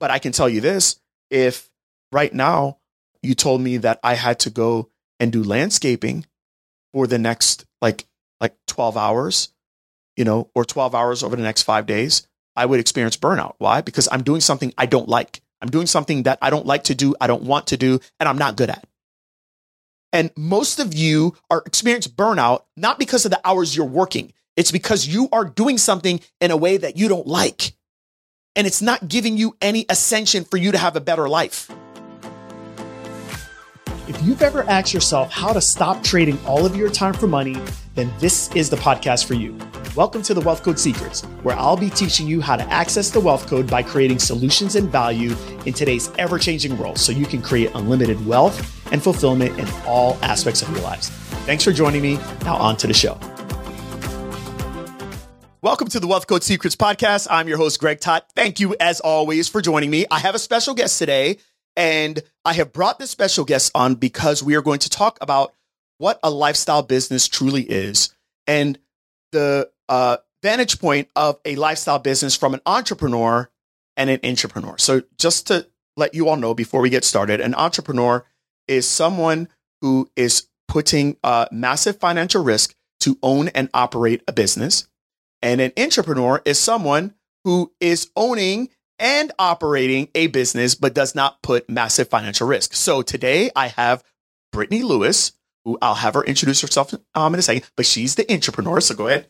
But I can tell you this if right now you told me that I had to go and do landscaping for the next like like 12 hours, you know, or 12 hours over the next 5 days, I would experience burnout. Why? Because I'm doing something I don't like. I'm doing something that I don't like to do, I don't want to do, and I'm not good at. And most of you are experiencing burnout not because of the hours you're working. It's because you are doing something in a way that you don't like. And it's not giving you any ascension for you to have a better life. If you've ever asked yourself how to stop trading all of your time for money, then this is the podcast for you. Welcome to the Wealth Code Secrets, where I'll be teaching you how to access the wealth code by creating solutions and value in today's ever changing world so you can create unlimited wealth and fulfillment in all aspects of your lives. Thanks for joining me. Now, on to the show. Welcome to the Wealth Code Secrets podcast. I'm your host, Greg Todd. Thank you, as always, for joining me. I have a special guest today. And I have brought this special guest on because we are going to talk about what a lifestyle business truly is and the uh, vantage point of a lifestyle business from an entrepreneur and an intrapreneur. So, just to let you all know before we get started, an entrepreneur is someone who is putting uh, massive financial risk to own and operate a business. And an intrapreneur is someone who is owning and operating a business, but does not put massive financial risk. So today I have Brittany Lewis, who I'll have her introduce herself um, in a second, but she's the intrapreneur. So go ahead.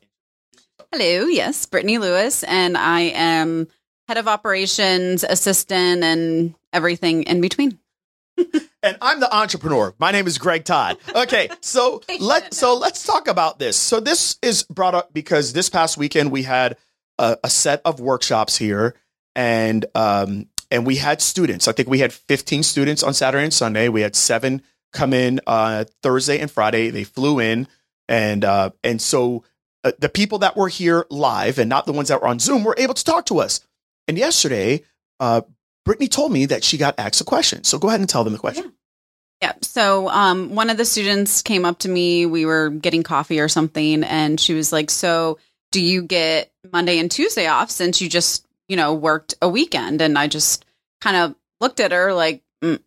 Hello. Yes, Brittany Lewis, and I am head of operations, assistant, and everything in between. And I'm the entrepreneur. My name is Greg Todd. Okay, so let so let's talk about this. So this is brought up because this past weekend we had a, a set of workshops here and um, and we had students. I think we had 15 students on Saturday and Sunday. We had seven come in uh, Thursday and Friday. They flew in, and uh, and so uh, the people that were here live and not the ones that were on Zoom were able to talk to us. And yesterday, uh, Brittany told me that she got asked a question. So go ahead and tell them the question. Yeah. Yeah. So um, one of the students came up to me. We were getting coffee or something, and she was like, "So, do you get Monday and Tuesday off since you just you know, worked a weekend. And I just kind of looked at her like, mm,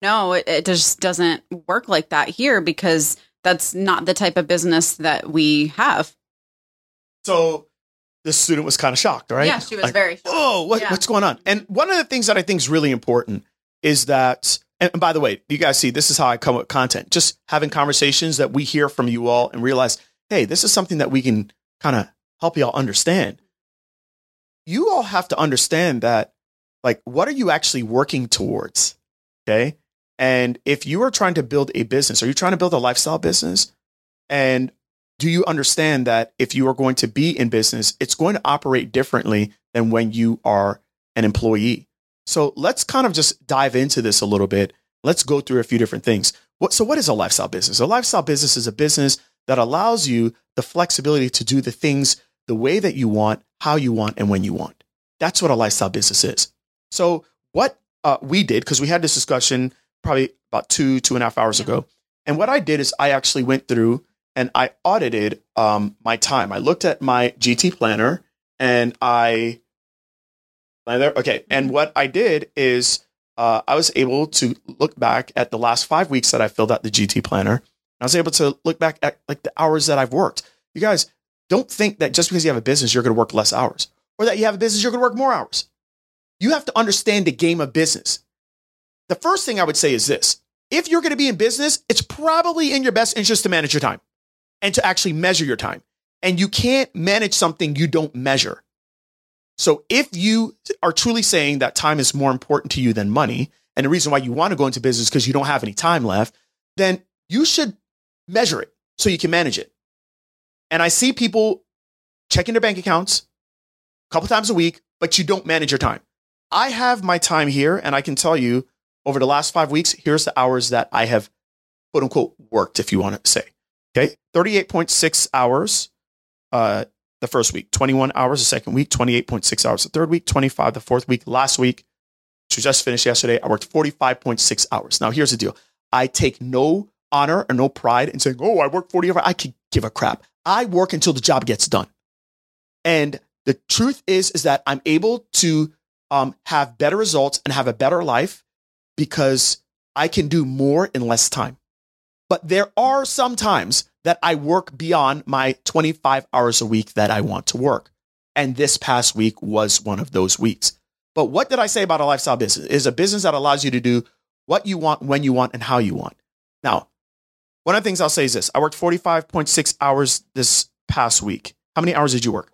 no, it, it just doesn't work like that here because that's not the type of business that we have. So the student was kind of shocked, right? Yeah, she was like, very shocked. Oh, what, yeah. what's going on? And one of the things that I think is really important is that, and by the way, you guys see, this is how I come with content, just having conversations that we hear from you all and realize, hey, this is something that we can kind of help y'all understand you all have to understand that, like, what are you actually working towards? Okay. And if you are trying to build a business, are you trying to build a lifestyle business? And do you understand that if you are going to be in business, it's going to operate differently than when you are an employee? So let's kind of just dive into this a little bit. Let's go through a few different things. What, so, what is a lifestyle business? A lifestyle business is a business that allows you the flexibility to do the things the way that you want how you want and when you want. That's what a lifestyle business is. So what uh, we did, because we had this discussion probably about two, two and a half hours yeah. ago. And what I did is I actually went through and I audited um, my time. I looked at my GT planner and I, there, okay. And mm-hmm. what I did is uh, I was able to look back at the last five weeks that I filled out the GT planner. I was able to look back at like the hours that I've worked. You guys, don't think that just because you have a business, you're going to work less hours or that you have a business, you're going to work more hours. You have to understand the game of business. The first thing I would say is this if you're going to be in business, it's probably in your best interest to manage your time and to actually measure your time. And you can't manage something you don't measure. So if you are truly saying that time is more important to you than money, and the reason why you want to go into business because you don't have any time left, then you should measure it so you can manage it. And I see people checking their bank accounts a couple times a week, but you don't manage your time. I have my time here, and I can tell you over the last five weeks, here's the hours that I have quote unquote worked, if you want to say. Okay. 38.6 hours uh, the first week, 21 hours the second week, 28.6 hours the third week, 25 the fourth week. Last week, which just finished yesterday, I worked 45.6 hours. Now, here's the deal I take no honor or no pride in saying, oh, I work 40 hours. I could give a crap. I work until the job gets done. And the truth is, is that I'm able to um, have better results and have a better life because I can do more in less time. But there are some times that I work beyond my 25 hours a week that I want to work. And this past week was one of those weeks. But what did I say about a lifestyle business? It is a business that allows you to do what you want, when you want, and how you want. Now, one of the things I'll say is this I worked 45.6 hours this past week. How many hours did you work?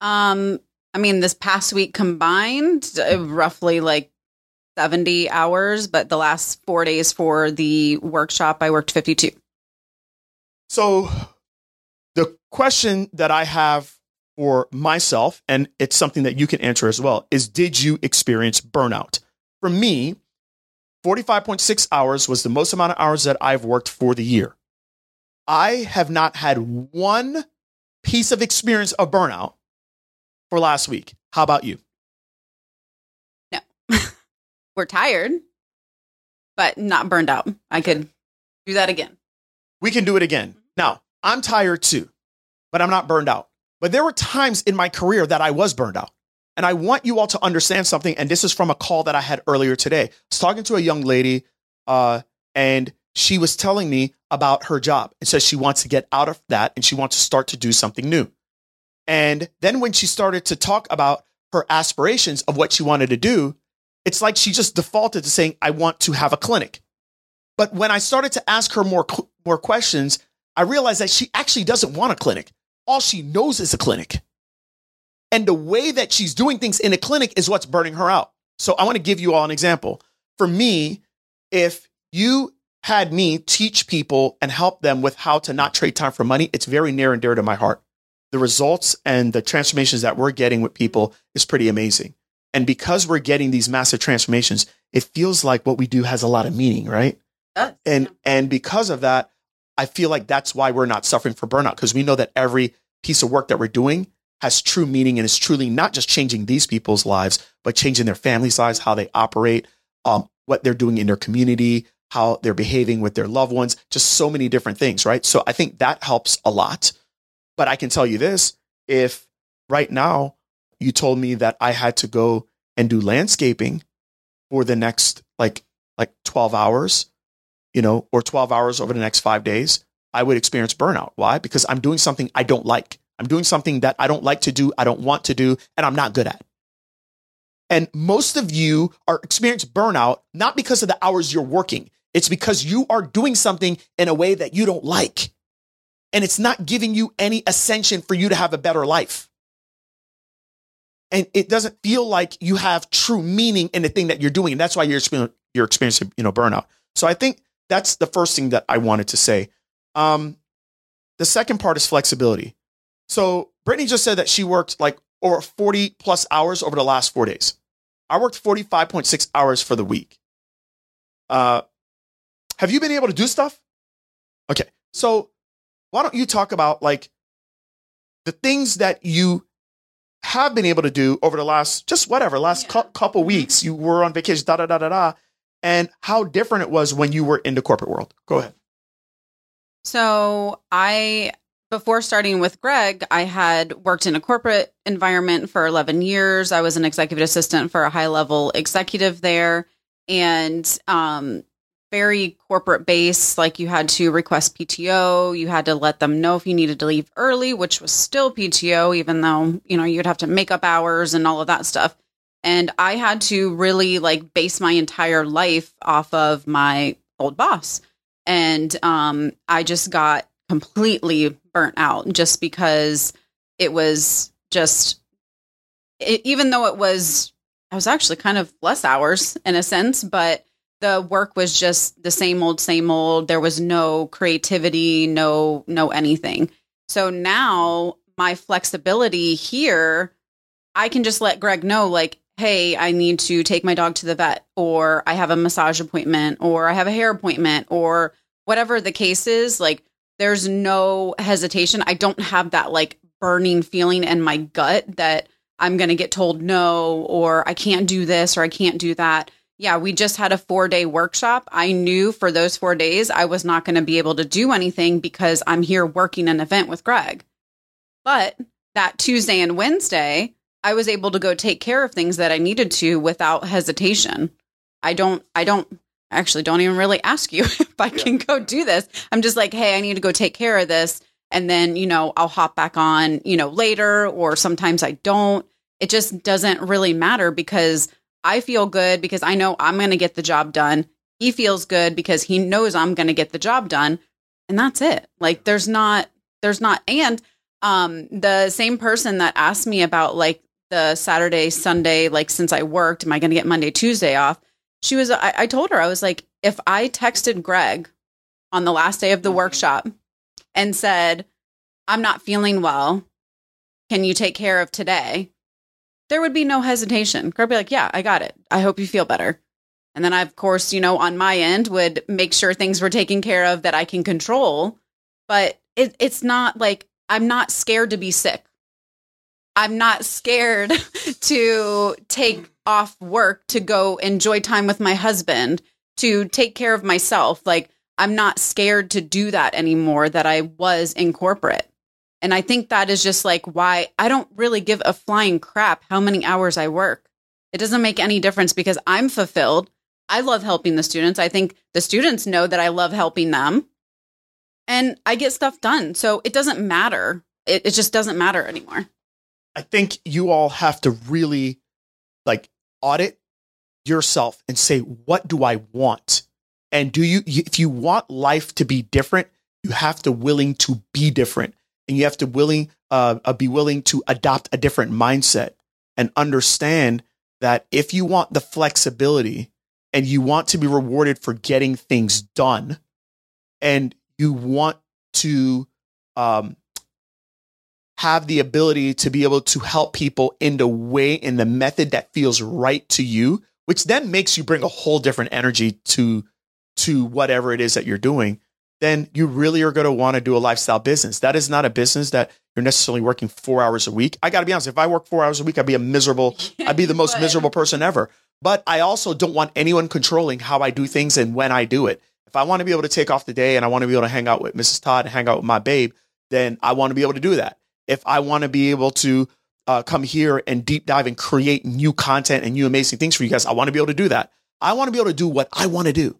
Um, I mean, this past week combined, uh, roughly like 70 hours, but the last four days for the workshop, I worked 52. So, the question that I have for myself, and it's something that you can answer as well, is Did you experience burnout? For me, 45.6 hours was the most amount of hours that I've worked for the year. I have not had one piece of experience of burnout for last week. How about you? No, we're tired, but not burned out. I could do that again. We can do it again. Now, I'm tired too, but I'm not burned out. But there were times in my career that I was burned out. And I want you all to understand something. And this is from a call that I had earlier today. I was talking to a young lady, uh, and she was telling me about her job and says she wants to get out of that and she wants to start to do something new. And then when she started to talk about her aspirations of what she wanted to do, it's like she just defaulted to saying, I want to have a clinic. But when I started to ask her more, more questions, I realized that she actually doesn't want a clinic. All she knows is a clinic. And the way that she's doing things in a clinic is what's burning her out. So I want to give you all an example. For me, if you had me teach people and help them with how to not trade time for money, it's very near and dear to my heart. The results and the transformations that we're getting with people is pretty amazing. And because we're getting these massive transformations, it feels like what we do has a lot of meaning, right? And and because of that, I feel like that's why we're not suffering for burnout because we know that every piece of work that we're doing has true meaning and is truly not just changing these people's lives, but changing their family's lives, how they operate, um, what they're doing in their community, how they're behaving with their loved ones, just so many different things, right? So I think that helps a lot. But I can tell you this if right now you told me that I had to go and do landscaping for the next like like 12 hours, you know, or 12 hours over the next 5 days, I would experience burnout. Why? Because I'm doing something I don't like. I'm doing something that I don't like to do, I don't want to do, and I'm not good at. And most of you are experiencing burnout not because of the hours you're working. It's because you are doing something in a way that you don't like. And it's not giving you any ascension for you to have a better life. And it doesn't feel like you have true meaning in the thing that you're doing. And that's why you're you're experiencing you know, burnout. So I think that's the first thing that I wanted to say. Um, the second part is flexibility. So Brittany just said that she worked like over 40 plus hours over the last four days. I worked 45.6 hours for the week. Uh, have you been able to do stuff? Okay. So why don't you talk about like the things that you have been able to do over the last just whatever last yeah. cu- couple weeks you were on vacation da da da da da and how different it was when you were in the corporate world go ahead so i before starting with Greg, I had worked in a corporate environment for 11 years. I was an executive assistant for a high level executive there and um, very corporate based. Like you had to request PTO, you had to let them know if you needed to leave early, which was still PTO, even though, you know, you'd have to make up hours and all of that stuff. And I had to really like base my entire life off of my old boss. And um, I just got completely burnt out just because it was just it, even though it was I was actually kind of less hours in a sense, but the work was just the same old same old. There was no creativity, no no anything. So now my flexibility here, I can just let Greg know like hey, I need to take my dog to the vet, or I have a massage appointment, or I have a hair appointment, or whatever the case is. Like, there's no hesitation. I don't have that like burning feeling in my gut that I'm going to get told no, or I can't do this, or I can't do that. Yeah, we just had a four day workshop. I knew for those four days I was not going to be able to do anything because I'm here working an event with Greg. But that Tuesday and Wednesday, I was able to go take care of things that I needed to without hesitation. I don't, I don't actually don't even really ask you if I can go do this. I'm just like, hey, I need to go take care of this. And then, you know, I'll hop back on, you know, later, or sometimes I don't. It just doesn't really matter because I feel good because I know I'm going to get the job done. He feels good because he knows I'm going to get the job done. And that's it. Like, there's not, there's not, and, um, the same person that asked me about like the Saturday, Sunday, like since I worked, am I going to get Monday, Tuesday off? She was, I, I told her, I was like, if I texted Greg on the last day of the mm-hmm. workshop and said, I'm not feeling well, can you take care of today? There would be no hesitation. Greg would be like, yeah, I got it. I hope you feel better. And then I, of course, you know, on my end would make sure things were taken care of that I can control. But it, it's not like I'm not scared to be sick. I'm not scared to take off work to go enjoy time with my husband, to take care of myself. Like, I'm not scared to do that anymore that I was in corporate. And I think that is just like why I don't really give a flying crap how many hours I work. It doesn't make any difference because I'm fulfilled. I love helping the students. I think the students know that I love helping them. And I get stuff done. So it doesn't matter. It, it just doesn't matter anymore. I think you all have to really like audit yourself and say, what do I want? And do you, if you want life to be different, you have to willing to be different and you have to willing, uh, uh, be willing to adopt a different mindset and understand that if you want the flexibility and you want to be rewarded for getting things done and you want to um, have the ability to be able to help people in the way, in the method that feels right to you, which then makes you bring a whole different energy to, to whatever it is that you're doing, then you really are going to want to do a lifestyle business. That is not a business that you're necessarily working four hours a week. I got to be honest. If I work four hours a week, I'd be a miserable, I'd be the most miserable person ever. But I also don't want anyone controlling how I do things and when I do it. If I want to be able to take off the day and I want to be able to hang out with Mrs. Todd and hang out with my babe, then I want to be able to do that if I want to be able to uh, come here and deep dive and create new content and new amazing things for you guys, I want to be able to do that. I want to be able to do what I want to do.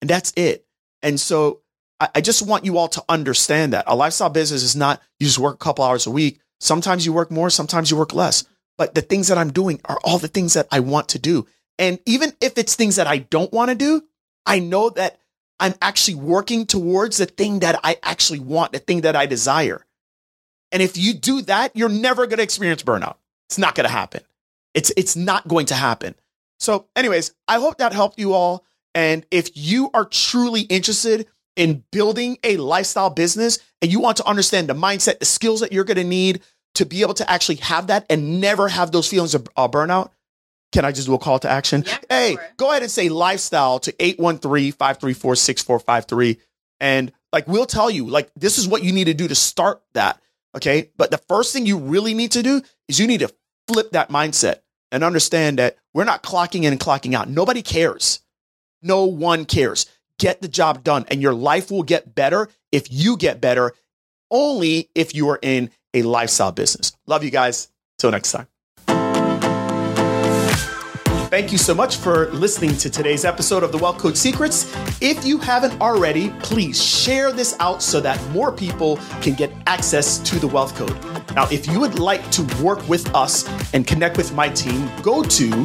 And that's it. And so I, I just want you all to understand that a lifestyle business is not you just work a couple hours a week. Sometimes you work more, sometimes you work less. But the things that I'm doing are all the things that I want to do. And even if it's things that I don't want to do, I know that I'm actually working towards the thing that I actually want, the thing that I desire. And if you do that, you're never going to experience burnout. It's not going to happen. It's it's not going to happen. So, anyways, I hope that helped you all. And if you are truly interested in building a lifestyle business and you want to understand the mindset, the skills that you're going to need to be able to actually have that and never have those feelings of uh, burnout, can I just do a call to action? Yeah, hey, go ahead and say lifestyle to 813 534 6453. And like, we'll tell you, like, this is what you need to do to start that. Okay. But the first thing you really need to do is you need to flip that mindset and understand that we're not clocking in and clocking out. Nobody cares. No one cares. Get the job done and your life will get better if you get better only if you are in a lifestyle business. Love you guys. Till next time. Thank you so much for listening to today's episode of the Wealth Code Secrets. If you haven't already, please share this out so that more people can get access to the Wealth Code. Now, if you would like to work with us and connect with my team, go to